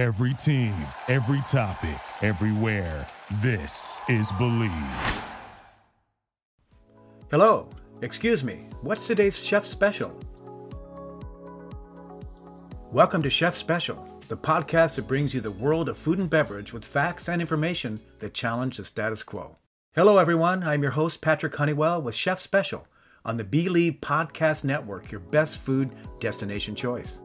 Every team, every topic, everywhere. This is Believe. Hello, excuse me, what's today's chef special? Welcome to Chef Special, the podcast that brings you the world of food and beverage with facts and information that challenge the status quo. Hello, everyone. I'm your host, Patrick Honeywell, with Chef Special on the Believe Podcast Network, your best food destination choice.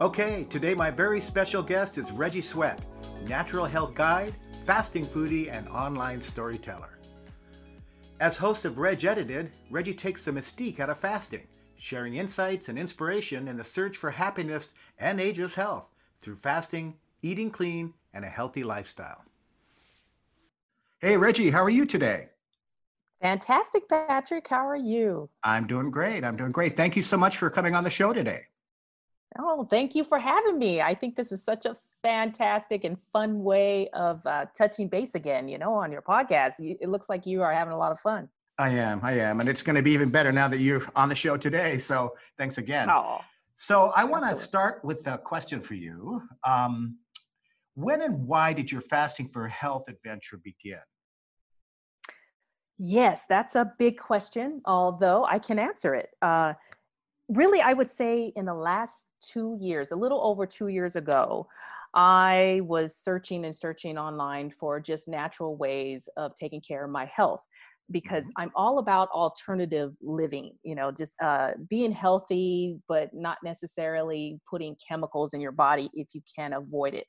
Okay, today my very special guest is Reggie Sweat, natural health guide, fasting foodie, and online storyteller. As host of Reg Edited, Reggie takes the mystique out of fasting, sharing insights and inspiration in the search for happiness and ageless health through fasting, eating clean, and a healthy lifestyle. Hey, Reggie, how are you today? Fantastic, Patrick. How are you? I'm doing great. I'm doing great. Thank you so much for coming on the show today. Oh, thank you for having me. I think this is such a fantastic and fun way of uh, touching base again, you know, on your podcast. It looks like you are having a lot of fun. I am. I am. And it's going to be even better now that you're on the show today. So thanks again. Oh, so I want to start with a question for you. Um, when and why did your fasting for health adventure begin? Yes, that's a big question, although I can answer it. Uh, really, I would say in the last two years, a little over two years ago, I was searching and searching online for just natural ways of taking care of my health because mm-hmm. I'm all about alternative living, you know, just uh, being healthy, but not necessarily putting chemicals in your body if you can avoid it.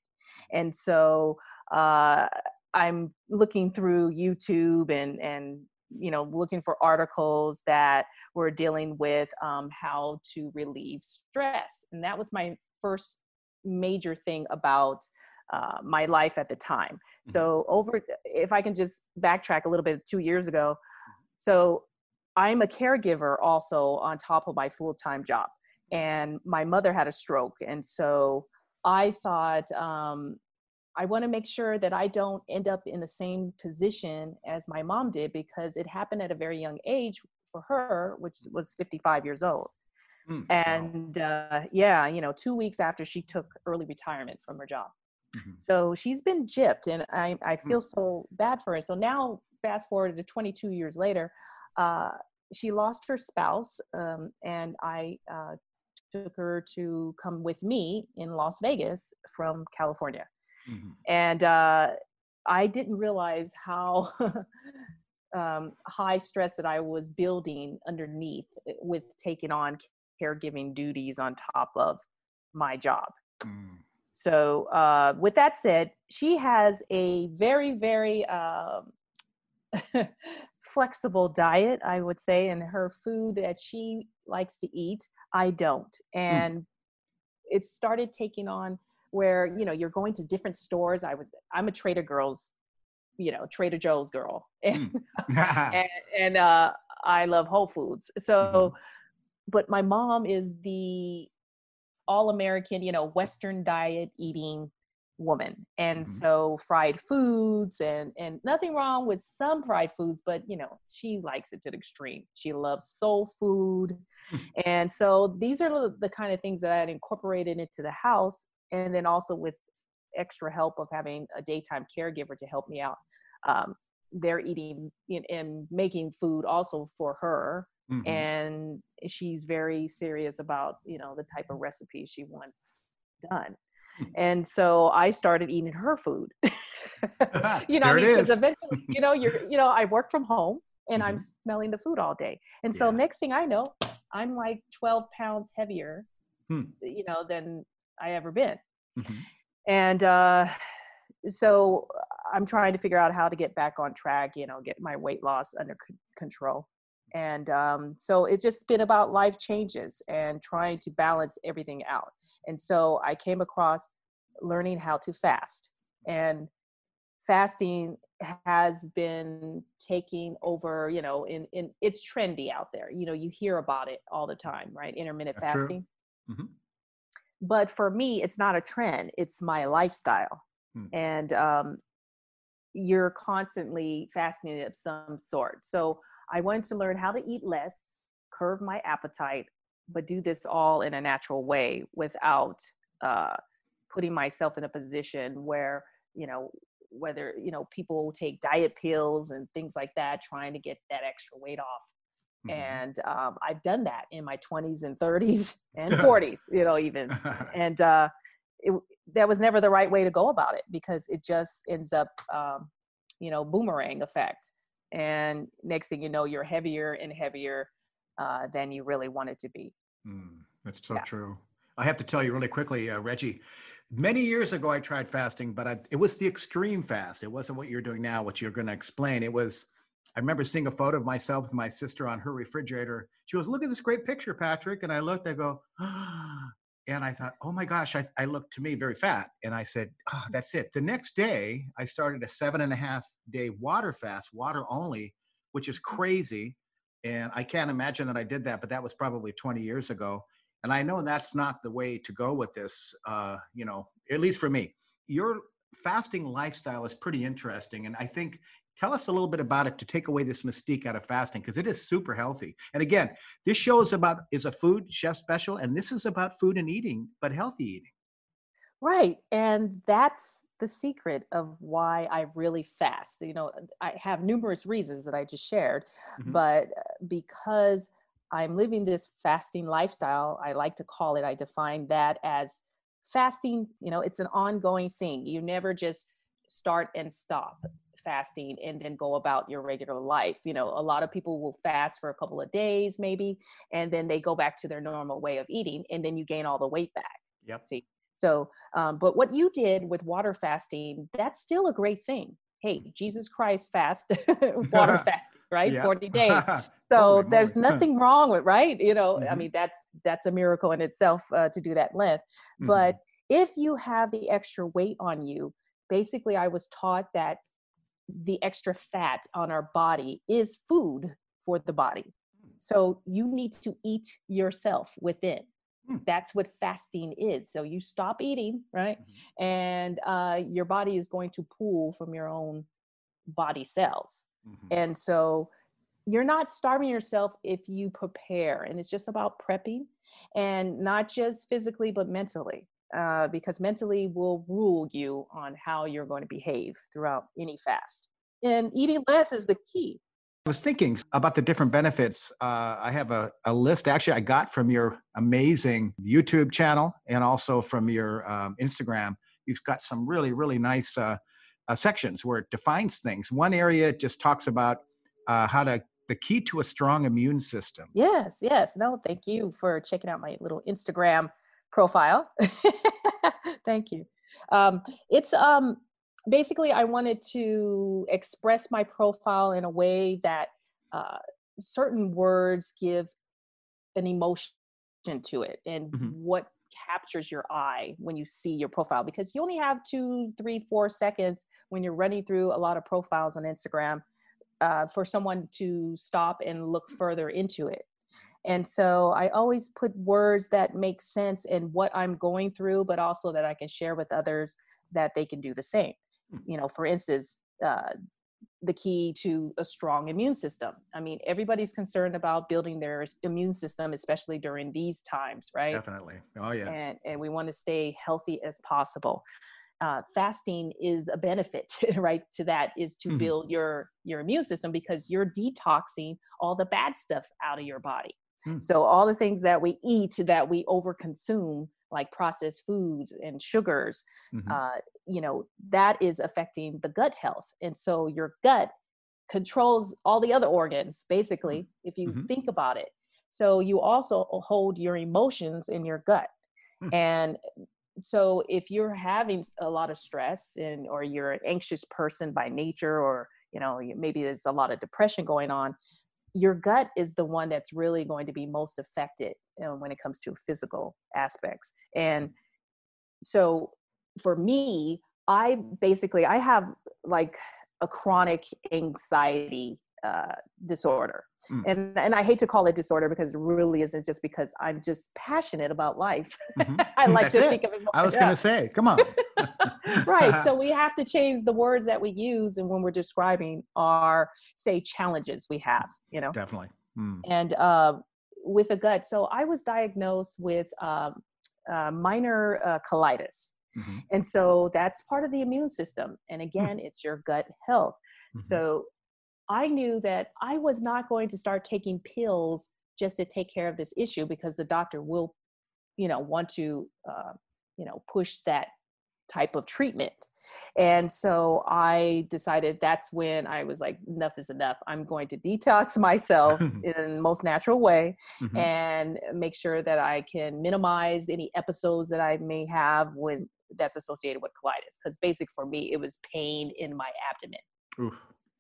And so uh, I'm looking through YouTube and, and you know looking for articles that were dealing with um, how to relieve stress and that was my first major thing about uh, my life at the time mm-hmm. so over if i can just backtrack a little bit two years ago mm-hmm. so i'm a caregiver also on top of my full-time job and my mother had a stroke and so i thought um, I want to make sure that I don't end up in the same position as my mom did because it happened at a very young age for her, which was 55 years old. Mm, and wow. uh, yeah, you know, two weeks after she took early retirement from her job. Mm-hmm. So she's been gypped, and I, I hmm. feel mm. so bad for her. So now, fast forward to 22 years later, uh, she lost her spouse, um, and I uh, took her to come with me in Las Vegas from California. Mm-hmm. And uh, I didn't realize how um, high stress that I was building underneath eh, with taking on caregiving duties on top of my job. Mm. So, uh, with that said, she has a very, very um, flexible diet, I would say, and her food that she likes to eat, I don't. Mm. And mm. it started taking on where you know you're going to different stores i was i'm a trader girls you know trader joe's girl and mm. and, and, uh i love whole foods so mm-hmm. but my mom is the all american you know western diet eating woman and mm-hmm. so fried foods and and nothing wrong with some fried foods but you know she likes it to the extreme she loves soul food hmm. and so these are the, the kind of things that i had incorporated into the house and then also with extra help of having a daytime caregiver to help me out um, they're eating and making food also for her mm-hmm. and she's very serious about you know the type of recipes she wants done hmm. and so i started eating her food you know I mean, because eventually you know you're you know i work from home and mm-hmm. i'm smelling the food all day and so next thing i know i'm like 12 pounds heavier hmm. you know than I ever been. Mm-hmm. And uh, so I'm trying to figure out how to get back on track, you know, get my weight loss under c- control. And um, so it's just been about life changes and trying to balance everything out. And so I came across learning how to fast. And fasting has been taking over, you know, in, in it's trendy out there. You know, you hear about it all the time, right? Intermittent That's fasting. Mm-hmm but for me it's not a trend it's my lifestyle hmm. and um, you're constantly fasting of some sort so i wanted to learn how to eat less curb my appetite but do this all in a natural way without uh, putting myself in a position where you know whether you know people take diet pills and things like that trying to get that extra weight off mm-hmm. and um, i've done that in my 20s and 30s and 40s you know even. And uh, it, that was never the right way to go about it because it just ends up um, you know boomerang effect. And next thing you know you're heavier and heavier uh, than you really wanted to be. Mm, that's so yeah. true. I have to tell you really quickly uh, reggie many years ago i tried fasting but I, it was the extreme fast. It wasn't what you're doing now what you're going to explain. It was i remember seeing a photo of myself with my sister on her refrigerator. She goes look at this great picture patrick. And i looked i go and i thought oh my gosh. I, I looked to me very fat and i said oh, that's it. The next day i started a seven and a half day water fast water only which is crazy. And i can't imagine that i did that but that was probably 20 years ago. And I know that's not the way to go with this, uh, you know, at least for me. Your fasting lifestyle is pretty interesting. And I think, tell us a little bit about it to take away this mystique out of fasting, because it is super healthy. And again, this show is about, is a food chef special, and this is about food and eating, but healthy eating. Right. And that's the secret of why I really fast. You know, I have numerous reasons that I just shared, mm-hmm. but uh, because I'm living this fasting lifestyle. I like to call it, I define that as fasting, you know, it's an ongoing thing. You never just start and stop fasting and then go about your regular life. You know, a lot of people will fast for a couple of days maybe and then they go back to their normal way of eating and then you gain all the weight back. Yep. See. So, um, but what you did with water fasting, that's still a great thing. Hey, Jesus Christ fast, water fasting, right? 40 days. so there's nothing wrong with right you know mm-hmm. i mean that's that's a miracle in itself uh, to do that length mm-hmm. but if you have the extra weight on you basically i was taught that the extra fat on our body is food for the body mm. so you need to eat yourself within mm. that's what fasting is so you stop eating right mm-hmm. and uh, your body is going to pull from your own body cells mm-hmm. and so you're not starving yourself if you prepare and it's just about prepping and not just physically but mentally uh, because mentally will rule you on how you're going to behave throughout any fast and eating less is the key I was thinking about the different benefits. Uh, I have a, a, list actually I got from your amazing YouTube channel and also from your um, Instagram. You've got some really, really nice uh, uh, sections where it defines things. One area just talks about uh, how to the key to a strong immune system. Yes, yes. No, thank you for checking out my little Instagram profile. thank you. Um, it's um, basically I wanted to express my profile in a way that uh, certain words give an emotion to it and mm-hmm. what captures your eye when you see your profile because you only have two three four seconds when you're running through a lot of profiles on instagram uh, for someone to stop and look further into it. And so I always put words that make sense in what I'm going through, but also that I can share with others that they can do the same. Hmm. You know, for instance, uh, the key to a strong immune system. I mean, everybody's concerned about building their immune system, especially during these times, right? Definitely. Oh, yeah. And, and we want to stay healthy as possible uh, fasting is a benefit right to that is to mm-hmm. build your your immune system because you're detoxing all the bad stuff out of your body mm. so all the things that we eat that we overconsume like processed foods and sugars mm-hmm. uh, you know that is affecting the gut health and so your gut controls all the other organs basically mm-hmm. if you mm-hmm. think about it so you also hold your emotions in your gut mm. and so if you're having a lot of stress and or you're an anxious person by nature or you know maybe there's a lot of depression going on your gut is the one that's really going to be most affected you know, when it comes to physical aspects and so for me i basically i have like a chronic anxiety uh, disorder. Mm. And and I hate to call it disorder because it really isn't just because I'm just passionate about life. Mm-hmm. I like That's to it. think of it more. I was yeah. gonna say, come on. right. So we have to change the words that we use and when we're describing our say challenges we have, you know. Definitely. Mm. And uh, with a gut. So I was diagnosed with um, uh, minor uh, colitis. Mm-hmm. And so that's part of the immune system. And hmm. again, mm-hmm. it's your gut health. Mm-hmm. So I knew that I was not going to start taking pills just to take care of this issue because the doctor will, you know, want to, uh, you know, push that type of treatment. And so I decided that's when I was like, enough is enough. I'm going to detox myself in the most natural way mm-hmm. and make sure that I can minimize any episodes that I may have when that's associated with colitis. Because basic for me, it was pain in my abdomen. Oof.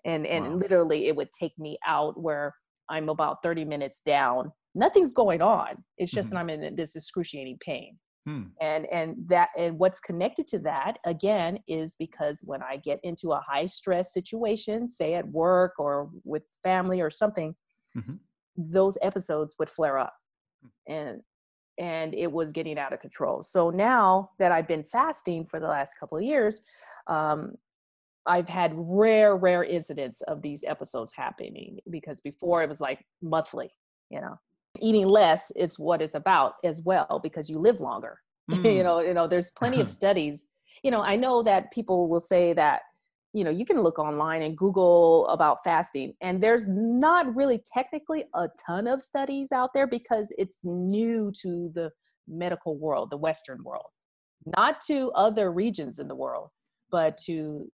And and wow. literally it would take me out where I'm about 30 minutes down. Nothing's going on. It's just mm-hmm. that I'm in this excruciating pain. Hmm. And and that and what's connected to that again is because when I get into a high stress situation, say at work or with family or something, mm-hmm. those episodes would flare up. Hmm. And and it was getting out of control. So now that I've been fasting for the last couple of years, um, I've had rare, rare incidents of these episodes happening because before it was like monthly, you know? Eating less is what it's about as well because you live longer mm. you know you know there's plenty of studies. You know i know that people will say that you know you can look online and google about fasting and there's not really technically a ton of studies out there because it's new to the medical world the western world. Not to other regions in the world but to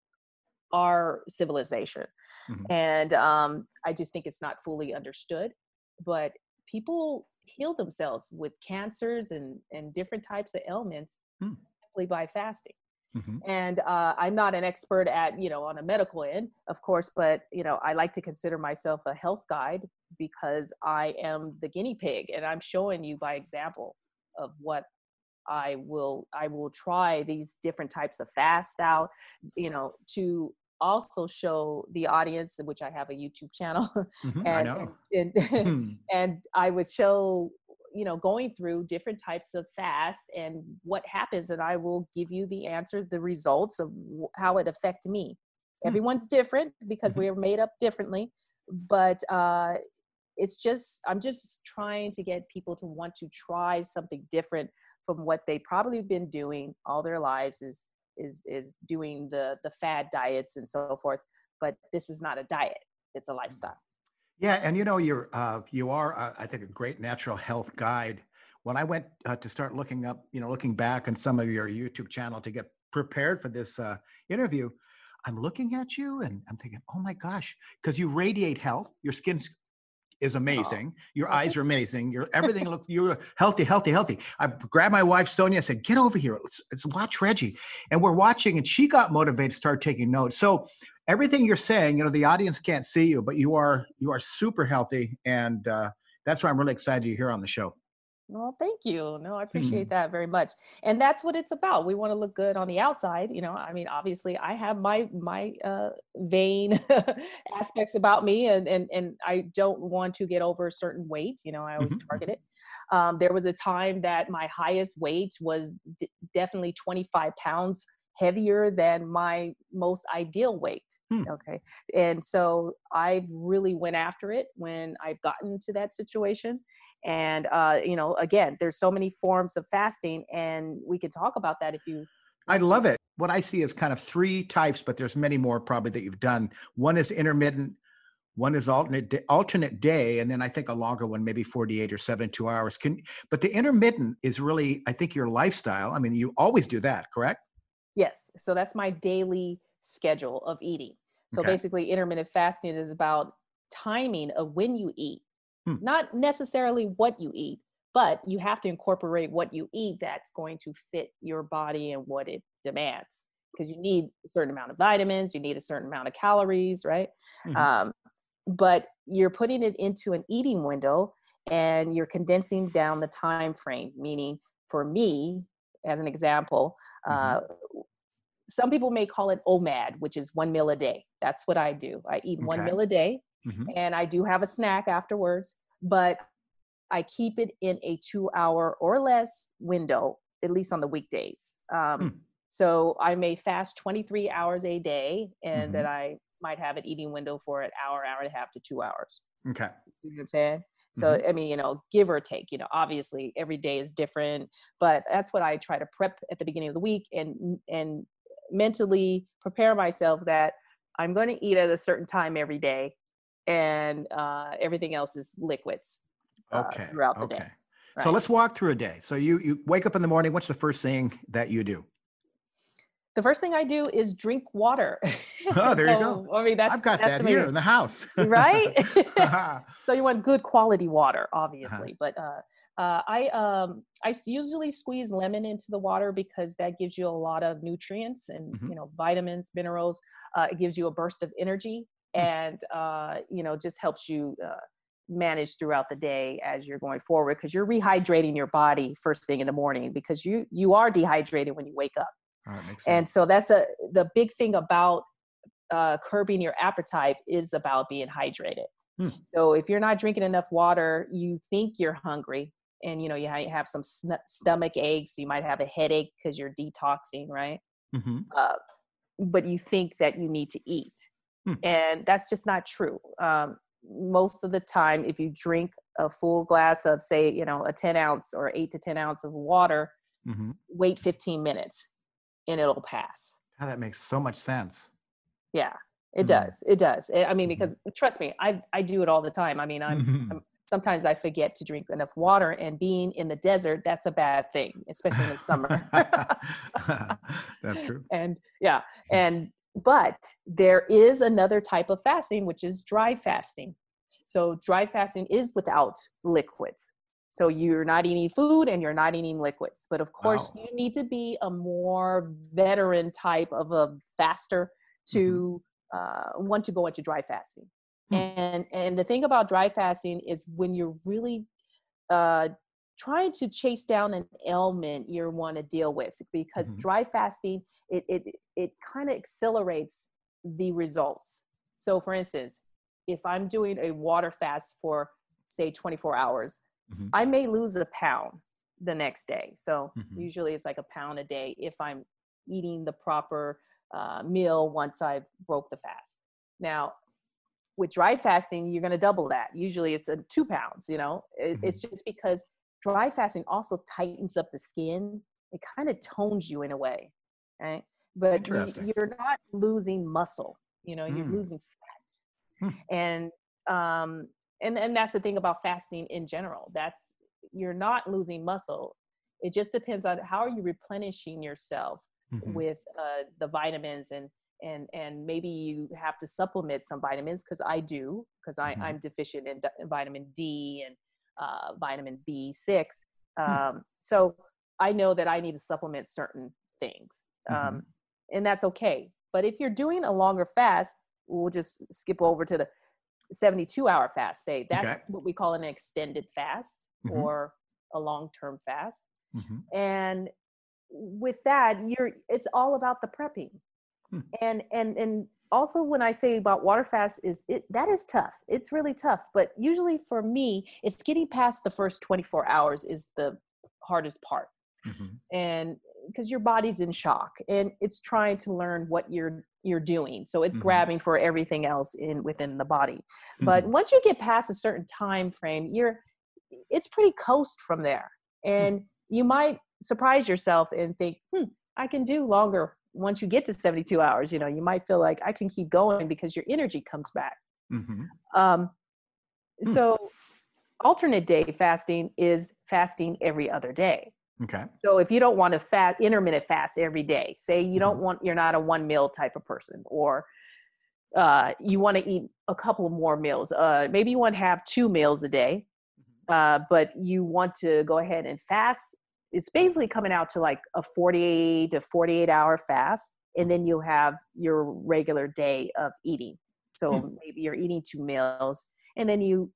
our civilization mm-hmm. and um, i just think it's not fully understood but people heal themselves with cancers and, and different types of ailments hmm. simply by fasting. Mm-hmm. And uh, I'm not an expert at, you know, on a medical end, of course, but, you know, I like to consider myself a health guide because I am the guinea pig and I'm showing you by example of what I will I will try these different types of fast out, you know, to also show the audience, which I have a YouTube channel, mm-hmm, and, I and, and, hmm. and I would show you know going through different types of fasts and what happens and i will give you the answers the results of how it affected me mm-hmm. everyone's different because mm-hmm. we are made up differently but uh it's just i'm just trying to get people to want to try something different from what they probably been doing all their lives is is is doing the the fad diets and so forth but this is not a diet it's a mm-hmm. lifestyle yeah and you know you're uh, you are uh, i think a great natural health guide when i went uh, to start looking up you know looking back on some of your youtube channel to get prepared for this uh, interview i'm looking at you and i'm thinking oh my gosh because you radiate health your skin's is amazing. Oh. Your eyes are amazing. Your everything looks you're healthy, healthy, healthy. I grabbed my wife Sonia. I said, "Get over here. Let's, let's watch Reggie." And we're watching, and she got motivated to start taking notes. So everything you're saying, you know, the audience can't see you, but you are you are super healthy, and uh, that's why I'm really excited you're here on the show. Well, thank you. No, I appreciate mm. that very much. And that's what it's about. We want to look good on the outside. You know, I mean, obviously I have my my uh vain aspects about me and, and and I don't want to get over a certain weight. You know, I always mm-hmm. target mm-hmm. it. Um, there was a time that my highest weight was d- definitely 25 pounds heavier than my most ideal weight. Hmm. Okay. And so I really went after it when I've gotten to that situation. And, uh, you know, again, there's so many forms of fasting, and we can talk about that if you. I love it. What I see is kind of three types, but there's many more probably that you've done. One is intermittent, one is alternate alternate day, and then I think a longer one, maybe 48 or 72 hours. Can but the intermittent is really, I think, your lifestyle. I mean, you always do that, correct? Yes. So that's my daily schedule of eating. So okay. basically, intermittent fasting is about timing of when you eat, hmm. not necessarily what you eat, but you have to incorporate what you eat that's going to fit your body and what it demands. Because you need a certain amount of vitamins, you need a certain amount of calories, right? Mm-hmm. Um, but you're putting it into an eating window and you're condensing down the time frame meaning for me as an example mm-hmm. uh, some people may call it OMAD, which is one meal a day. That's what I do. I eat okay. one meal a day mm-hmm. and I do have a snack afterwards, but I keep it in a two hour or less window, at least on the weekdays. Um, mm. So I may fast 23 hours a day and mm-hmm. that I might have an eating window for an hour, hour and a half to two hours. Okay. You know what I'm saying? So, Mhm. I mean, you know, give or take, you know, obviously every day is different, but that's what I try to prep at the beginning of the week and, and mentally prepare myself that I'm going to eat at a certain time every day and uh, everything else is liquids uh, Okay. throughout the okay. day. So let's walk through a day. So you you wake up in the morning. What's the first thing that you do? The first thing I do is drink water. Oh, there you go. I mean, that's I've got that's that amazing. here in the house. right? Uh-huh. so you want good quality water, obviously. But uh, uh, I um, I usually squeeze lemon into the water because that gives you a lot of nutrients and Mhm. you know vitamins, minerals. Uh, it gives you a burst of energy. And uh, you know just helps you. Uh, manage throughout the day as you're going forward because you're rehydrating your body first thing in the morning because you you are dehydrated when you wake up and so that's a the big thing about uh, curbing your appetite is about being hydrated Hmm. so if you're not drinking enough water you think you're hungry and you know you have some sn- stomach aches you might have a headache because you're detoxing right Mhm. uh, but you think that you need to eat Hmm. and that's just not true um, most of the time if you drink a full glass of say you know a 10 ounce or 8 to 10 ounce of water Mhm. wait 15 minutes and it'll pass Ah, that makes so much sense. yeah it Mm. does it does Eh, i mean Mhm. because trust me i i do it all the time i mean i'm Mhm. sometimes i forget to drink enough water and being in the desert that's a bad thing especially in the summer That's true. and yeah and but there is another type of fasting which is dry fasting. So dry fasting is without liquids. So you're not eating food and you're not eating liquids. But of course Wow. you need to be a more veteran type of a faster to uh, want to go into dry fasting. Hmm. and and the thing about dry fasting is when you're really uh, trying to chase down an ailment you want to deal with because Mhm. dry fasting it it it kind of accelerates the results so for instance if i'm doing a water fast for say 24 hours Mhm. i may lose a pound the next day so Mhm. usually it's like a pound a day if i'm eating the proper uh, meal once i've broke the fast now with dry fasting you're going to double that usually it's a two pounds you know it, it's just because dry fasting also tightens up the skin it kind of tones you in a way right but you, you're not losing muscle you know you're Mm. losing fat Hmm. and um and and that's the thing about fasting in general that's you're not losing muscle it just depends on how are you replenishing yourself Mhm. with uh, the vitamins and and and maybe you have to supplement some vitamins because I do because I Mhm. I'm deficient in, in vitamin D and uh, vitamin B6. Hmm. Um, so I know that I need to supplement certain things, um, Mhm. and that's okay. But if you're doing a longer fast, we'll just skip over to the 72 hour fast. Say that's Okay. what we call an extended fast Mhm. or a long term fast Mhm. and with that you're it's all about the prepping Hmm. and and and also when i say about water fast is it that is tough it's really tough but usually for me it's getting past the first 24 hours is the hardest part Mhm. and because your body's in shock and it's trying to learn what you're you're doing so it's Mhm. grabbing for everything else in within the body but Mhm. once you get past a certain time frame you're it's pretty coast from there and you might surprise yourself and think hmm i can do longer once you get to 72 hours you know you might feel like i can keep going because your energy comes back Mhm. um, Hmm. so alternate day fasting is fasting every other day Okay. so if you don't want to fast intermittent fast every day, say you don't Mhm. want you're not a one meal type of person, or uh, you want to eat a couple more meals. Uh, maybe you want to have two meals a day, uh, but you want to go ahead and fast. It's basically coming out to like a 48 to 48 hour fast, and then you'll have your regular day of eating. So Hmm. maybe you're eating two meals, and then you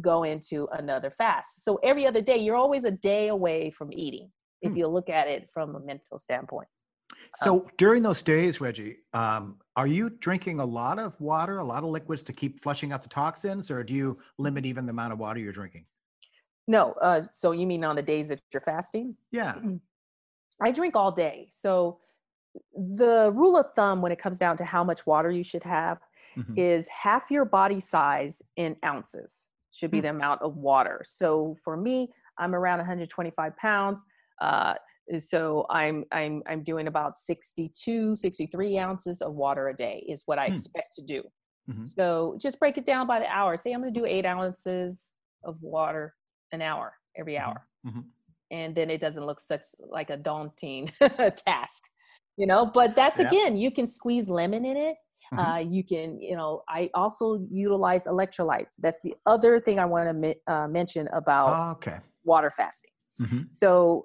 go into another fast. So every other day, you're always a day away from eating if Hmm. you look at it from a mental standpoint. So during those days, Reggie, um, are you drinking a lot of water, a lot of liquids to keep flushing out the toxins, or do you limit even the amount of water you're drinking? No, uh, so you mean on the days that you're fasting? Yeah. I drink all day. So the rule of thumb when it comes down to how much water you should have Mhm. is half your body size in ounces. should be Hmm. the amount of water. So for me, I'm around 125 pounds. Uh, so I'm I'm I'm doing about 62, 63 ounces of water a day is what I Hmm. expect to do. Mhm. So just break it down by the hour. Say I'm going to do eight ounces of water an hour every Mhm. hour, Mhm. and then it doesn't look such like a daunting task, you know. But that's Yeah. again, you can squeeze lemon in it. Mhm. Uh, you can, you know, I also utilize electrolytes. That's the other thing I want to mi- uh, mention about Oh, okay. water fasting. Mhm. So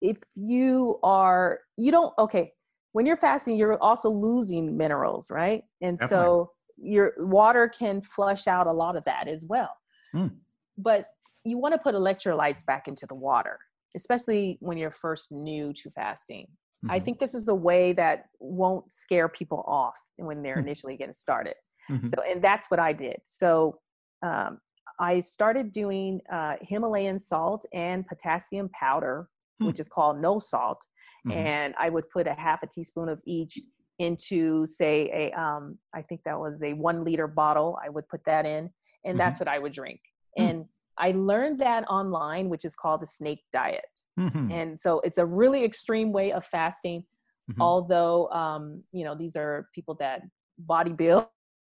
if you are, you don't, okay, when you're fasting, you're also losing minerals, right? And Definitely. so your water can flush out a lot of that as well. Mm. But you want to put electrolytes back into the water, especially when you're first new to fasting. I Mhm. think this is a way that won't scare people off when they're Hmm. initially getting started. Mhm. So, and that's what I did. So, um, I started doing uh, Himalayan salt and potassium powder, Hmm. which is called no salt. Mhm. And I would put a half a teaspoon of each into, say, a um, I think that was a one liter bottle. I would put that in, and that's what I would drink. Hmm. And I learned that online, which is called the snake diet. Mhm. And so it's a really extreme way of fasting Mhm. although um, you know these are people that body build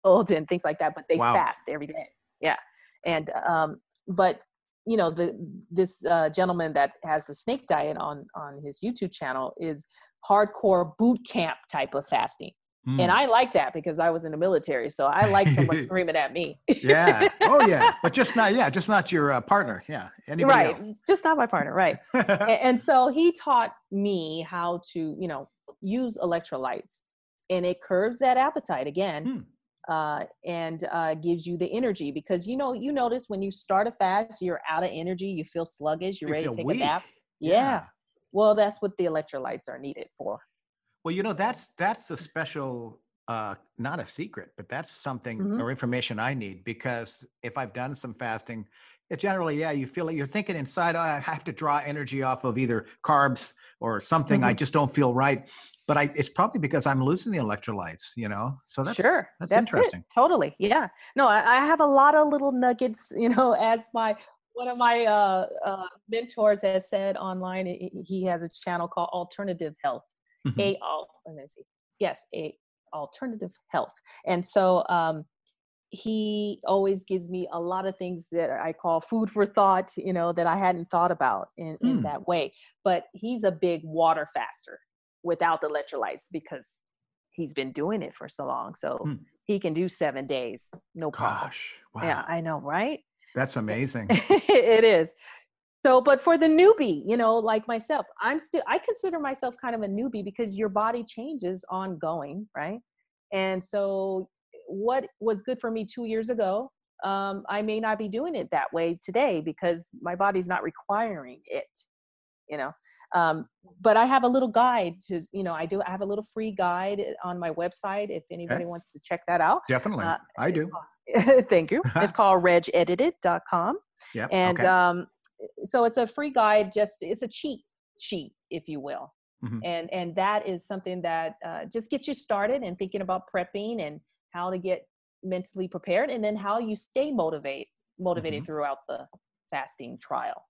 and things like that but they Wow. fast every day yeah and um, but you know the this uh, gentleman that has the snake diet on on his youtube channel is hardcore boot camp type of fasting Mm. and i like that because i was in the military so i like someone screaming at me yeah. Oh, yeah. But just not. Yeah. Just not your uh, partner. Yeah. Anybody right else. just not my partner right and so he taught me how to you know use electrolytes and it curbs that appetite again Hmm. uh, and uh, gives you the energy because you know you notice when you start a fast you're out of energy you feel sluggish you're You ready to take weak. a nap yeah. well that's what the electrolytes are needed for Well, you know, that's that's a special, uh, not a secret, but that's something Mhm. or information I need because if I've done some fasting, it generally, yeah, you feel like you're thinking inside, oh, I have to draw energy off of either carbs or something. I Mhm. just don't feel right. But I, it's probably because I'm losing the electrolytes, you know. So that's sure that's, interesting. it totally yeah no I, I have a lot of little nuggets you know as my one of my uh, uh, mentors has said online he has a channel called alternative health Mhm. a al let me see yes a alternative health and so um he always gives me a lot of things that i call food for thought you know that i hadn't thought about in, in Hmm. that way but he's a big water faster without the electrolytes because he's been doing it for so long so Hmm. he can do seven days no problem Gosh, wow, yeah i know right that's amazing. it is so but for the newbie you know like myself i'm still i consider myself kind of a newbie because your body changes ongoing right? And so what was good for me two years ago um, i may not be doing it that way today because my body's not requiring it you know? Um, but i have a little guide to you know i do i have a little free guide on my website if anybody wants to check that out. Definitely, uh, I do. called- thank you. It's called regedited.com Yep. and okay. um, so it's a free guide just it's a cheat sheet if you will Mhm. and and that is something that uh, just gets you started and thinking about prepping and how to get mentally prepared and then how you stay motivate motivated Mhm. throughout the fasting trial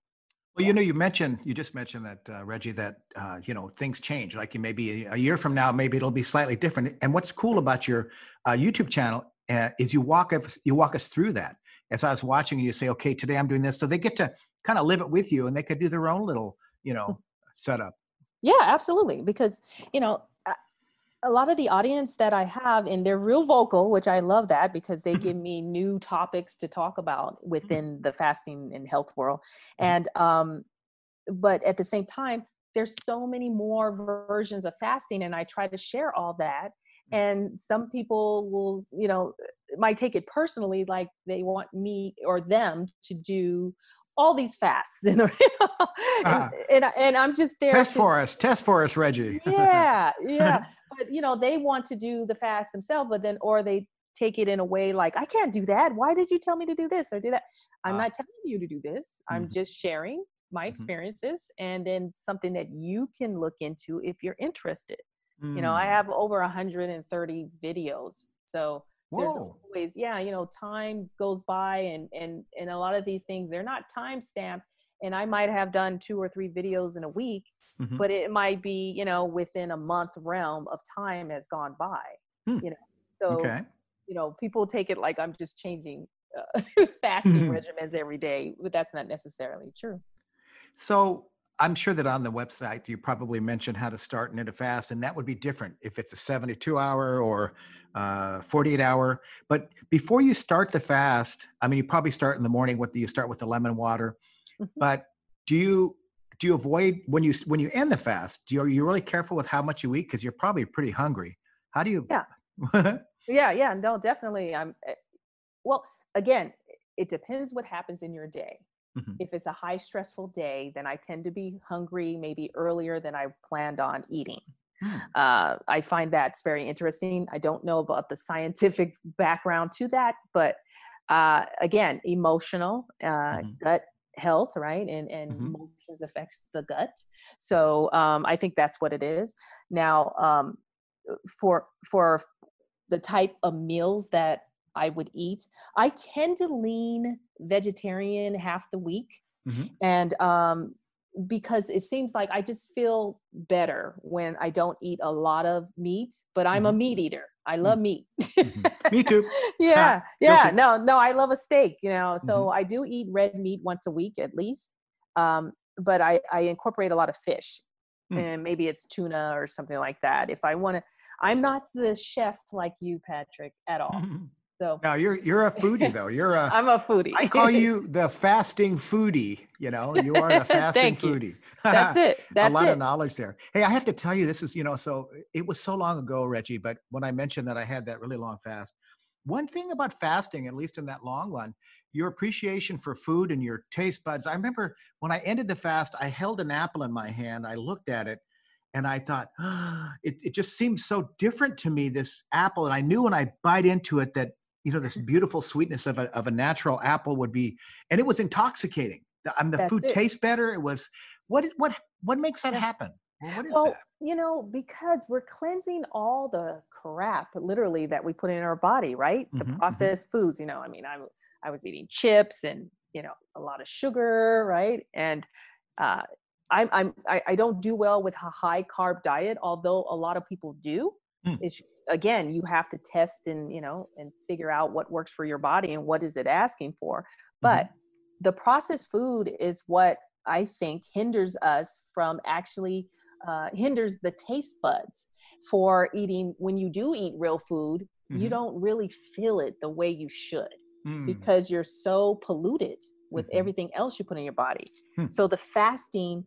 Well, you know, you mentioned you just mentioned that uh, Reggie that uh, you know things change. Like you maybe a year from now, maybe it'll be slightly different. And what's cool about your uh, YouTube channel uh, is you walk us you walk us through that. As I was watching, you say, "Okay, today I'm doing this," so they get to kind of live it with you, and they could do their own little you know setup. yeah absolutely. Because you know a- a lot of the audience that i have and they're real vocal which i love that because they give me new topics to talk about within the fasting and health world. And um but at the same time there's so many more versions of fasting and i try to share all that and some people will you know might take it personally like they want me or them to do all these fasts you know? Ah. and, and, and i'm just there Test to- for us, test for us, Reggie. yeah yeah but you know they want to do the fast themselves but then or they take it in a way like i can't do that why did you tell me to do this or do that i'm Ah. not telling you to do this i'm Mhm. just sharing my Mhm. experiences and then something that you can look into if you're interested you know i Mm. have over 130 videos so there's always yeah you know time goes by and and and a lot of these things they're not time stamped and i might have done two or three videos in a week Mhm. but it might be you know within a month realm of time has gone by Hmm. you know so okay. you know people take it like i'm just changing uh, fasting Mhm. regimens every day but that's not necessarily true So I'm sure that on the website you probably mentioned how to start and end a fast, and that would be different if it's a 72 hour or uh, 48 hour. But before you start the fast, I mean, you probably start in the morning with the, you start with the lemon water. Mhm. But do you do you avoid when you when you end the fast? Do you, are you really careful with how much you eat because you're probably pretty hungry? How do you? Yeah. yeah yeah no definitely i'm eh, well again it depends what happens in your day Mhm. if it's a high stressful day then i tend to be hungry maybe earlier than i planned on eating Hmm. uh, i find that's very interesting i don't know about the scientific background to that but uh, again emotional uh, Mhm. gut health right and and Mhm. emotions affects the gut so um, i think that's what it is now um, for for the type of meals that I would eat. I tend to lean vegetarian half the week. Mhm. And um, because it seems like I just feel better when I don't eat a lot of meat, but I'm a Mhm. meat eater. I love meat. Mhm. Me too. yeah. Yeah. No, no, I love a steak, you know. So Mhm. I do eat red meat once a week at least. Um, but I, I incorporate a lot of fish. Hmm. And maybe it's tuna or something like that. If I want to, I'm not the chef like you, Patrick, at all. So Now you're you're a foodie though. You're a I'm a foodie. I call you the fasting foodie. You know, you are the fasting foodie. That's it. That's a lot it. of knowledge there. Hey, I have to tell you, this is you know, so it was so long ago, Reggie. But when I mentioned that I had that really long fast, one thing about fasting, at least in that long one, your appreciation for food and your taste buds. I remember when I ended the fast, I held an apple in my hand. I looked at it. And I thought, it, it just seemed so different to me, this apple. And I knew when I bite into it that you know this beautiful sweetness of a, of a natural apple would be and it was intoxicating the, I mean, the That's food it. tastes better it was what what what makes that happen well, what is Well, that you know, because we're cleansing all the crap literally that we put in our body, right? Mhm, The mhm. processed foods, you know, I mean, I I was eating chips and, you know, a lot of sugar, right? And uh I'm I'm I, I don't do well with a high carb diet, although a lot of people do. Mm. It's just, again, you have to test and, you know, and figure out what works for your body and what is it asking for. But the processed food is what I think hinders us from actually uh, hinders the taste buds for eating. When you do eat real food, you Mhm. don't really feel it the way you should Mm, because you're so polluted with Mhm. everything else you put in your body. Hmm. So the fasting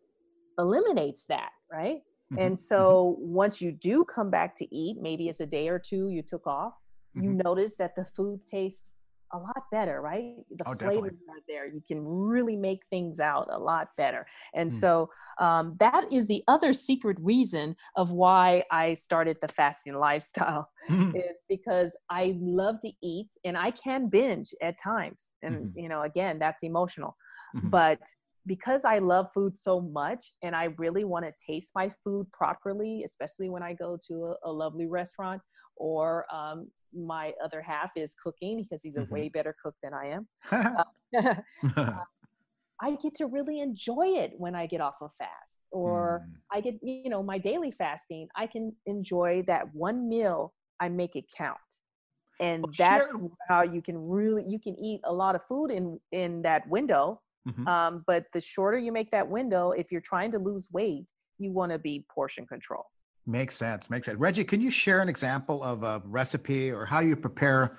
eliminates that, right? Mhm, And mhm. so once you do come back to eat, maybe it's a day or two you took off, you Mhm. notice that the food tastes a lot better, right? The Oh, definitely. flavors are there. You can really make things out a lot better. And Mm. so um, that is the other secret reason of why I started the fasting lifestyle Mhm. is because I love to eat and I can binge at times. And, Mhm. you know, again, that's emotional. Mhm. But because I love food so much and I really want to taste my food properly, especially when I go to a, a lovely restaurant or um, my other half is cooking because he's a Mhm. way better cook than I am. uh, I get to really enjoy it when I get off of fast or Mm. I get, you know, my daily fasting, I can enjoy that one meal, I make it count. And Well, that's how you can really you can eat a lot of food in in that window. Mhm. Um, but the shorter you make that window, if you're trying to lose weight, you want to be portion control. Makes sense. Makes sense. Reggie, can you share an example of a recipe or how you prepare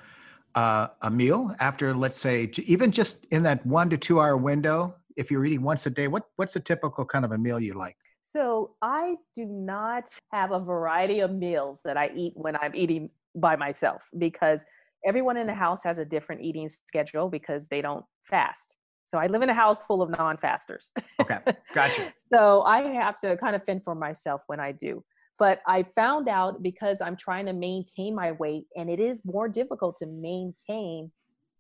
uh, a meal after, let's say, even just in that one to two hour window? If you're eating once a day, what what's a typical kind of a meal you like? So I do not have a variety of meals that I eat when I'm eating by myself because everyone in the house has a different eating schedule because they don't fast. So I live in a house full of non-fasters. Okay, gotcha. so I have to kind of fend for myself when I do. But I found out because I'm trying to maintain my weight, and it is more difficult to maintain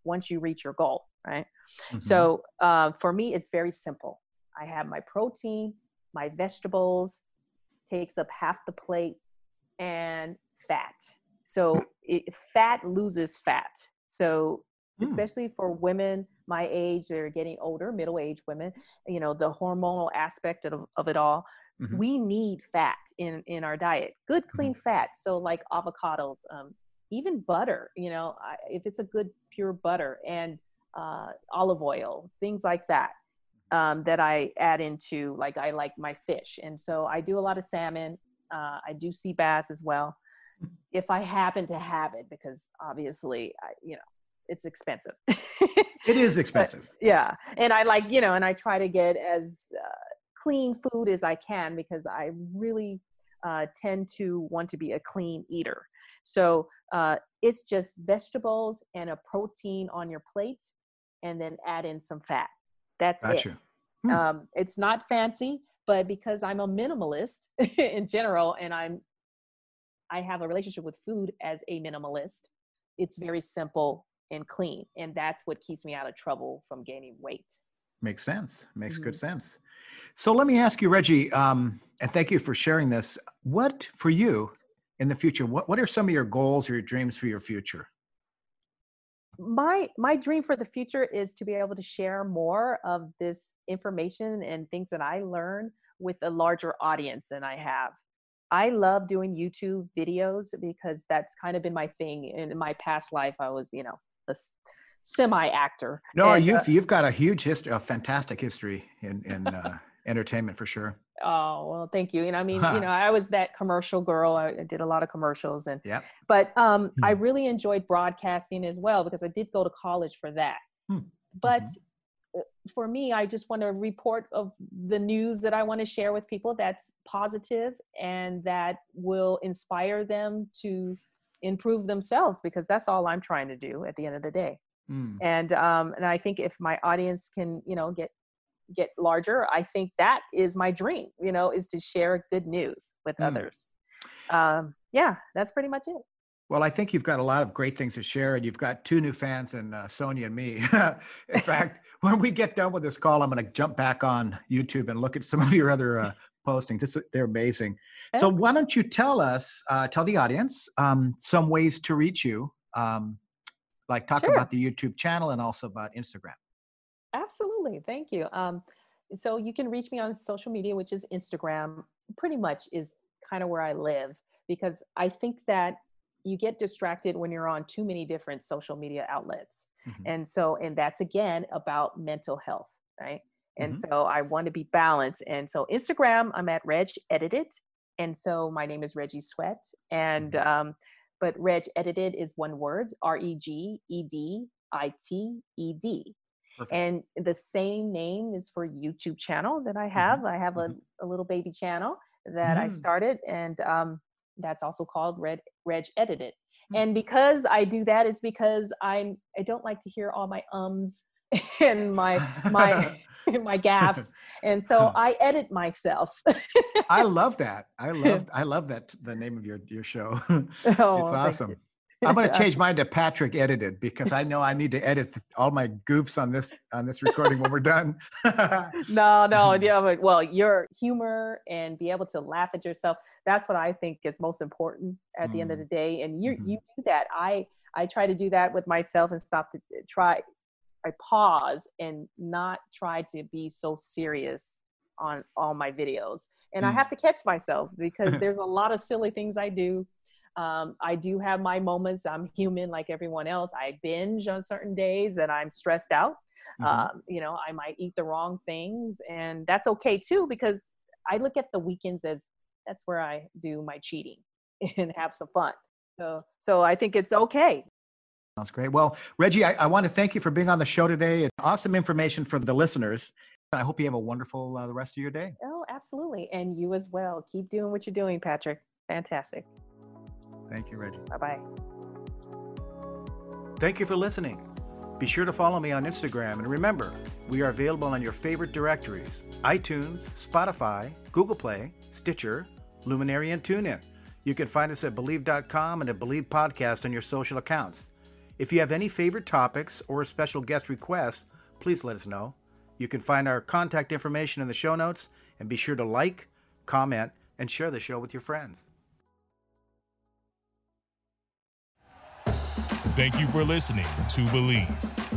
once you reach your goal, right? Mhm. So uh, for me, it's very simple. I have my protein, my vegetables, takes up half the plate, and fat. So it, fat loses fat. So Hmm. especially for women my age, they're getting older, middle aged women, you know, the hormonal aspect of, of it all. Mhm. We need fat in, in our diet, good, clean fat. So, like avocados, um, even butter, you know, I, if it's a good pure butter and uh, olive oil, things like that, um, that I add into, like, I like my fish. And so I do a lot of salmon. Uh, I do sea bass as well. If I happen to have it, because obviously, I, you know, it's expensive. It is expensive. yeah and i like you know and i try to get as uh, clean food as i can because i really uh, tend to want to be a clean eater so uh, it's just vegetables and a protein on your plate and then add in some fat that's Gotcha. it Hmm. um, it's not fancy but because i'm a minimalist in general and i'm i have a relationship with food as a minimalist it's very simple and clean and that's what keeps me out of trouble from gaining weight Makes sense. Makes good Mm-hmm. sense. So let me ask you, Reggie, um, and thank you for sharing this. What for you in the future? What What are some of your goals or your dreams for your future? my my dream for the future is to be able to share more of this information and things that i learn with a larger audience than i have i love doing youtube videos because that's kind of been my thing in my past life i was you know a semi actor No, And, uh, you've you've got a huge history, a fantastic history in in uh, entertainment for sure. Oh well, thank you. And I mean, you know, I was that commercial girl. I I did a lot of commercials, and Yeah. but um, I Hmm. really enjoyed broadcasting as well because I did go to college for that. Hmm. But Mm-hmm. uh, for me, I just want to report of the news that I want to share with people that's positive and that will inspire them to improve themselves because that's all I'm trying to do at the end of the day Mm. and um and i think if my audience can you know get get larger i think that is my dream you know is to share good news with Mm. others um yeah that's pretty much it Well, I think you've got a lot of great things to share, and you've got two new fans, and uh, Sonia and me. in fact, when we get done with this call, I'm going to jump back on YouTube and look at some of your other uh, postings. It's, they're amazing. So, why don't you tell us, uh, tell the audience, um, some ways to reach you, um, like talk Sure. about the YouTube channel and also about Instagram. absolutely thank you um so you can reach me on social media which is instagram pretty much is kind of where i live because i think that you get distracted when you're on too many different social media outlets Mhm. and so and that's again about mental health right and Mhm. so i want to be balanced and so instagram i'm at reg edited and so my name is reggie sweat and Mhm. um but reg edited is one word r-e-g-e-d-i-t-e-d Perfect. and the same name is for youtube channel that i Mm-hmm. have i have a, a little baby channel that i Mm. started and um, that's also called red reg edited Mm. and because i do that is because i'm i don't like to hear all my ums and my my my gaffs and so i edit myself I love that. I love I love that the name of your your show. Oh, it's awesome. I'm going to change mine to Patrick edited because I know I need to edit all my goofs on this on this recording when we're done. no no yeah but well your humor and be able to laugh at yourself that's what i think is most important at the end of Mm. the day and you Mhm. you do that i i try to do that with myself and stop to try i pause and not try to be so serious on all my videos and i Mm. have to catch myself because there's a lot of silly things i do um, I do have my moments. I'm human like everyone else. I binge on certain days and I'm stressed out Mhm. um, you know i might eat the wrong things and that's okay too because i look at the weekends as that's where i do my cheating and have some fun so so i think it's okay Sounds great. Well, Reggie, I, I want to thank you for being on the show today. It's awesome information for the listeners. I hope you have a wonderful uh, the rest of your day. oh absolutely and you as well keep doing what you're doing patrick fantastic Thank you, Reggie. bye bye Thank you for listening. Be sure to follow me on Instagram and remember, we are available on your favorite directories iTunes, Spotify, Google Play, Stitcher, Luminary, and TuneIn. You can find us at Bleav.com and at Bleav Podcast on your social accounts. If you have any favorite topics or special guest requests, please let us know. You can find our contact information in the show notes and be sure to like, comment, and share the show with your friends. Thank you for listening to Bleav.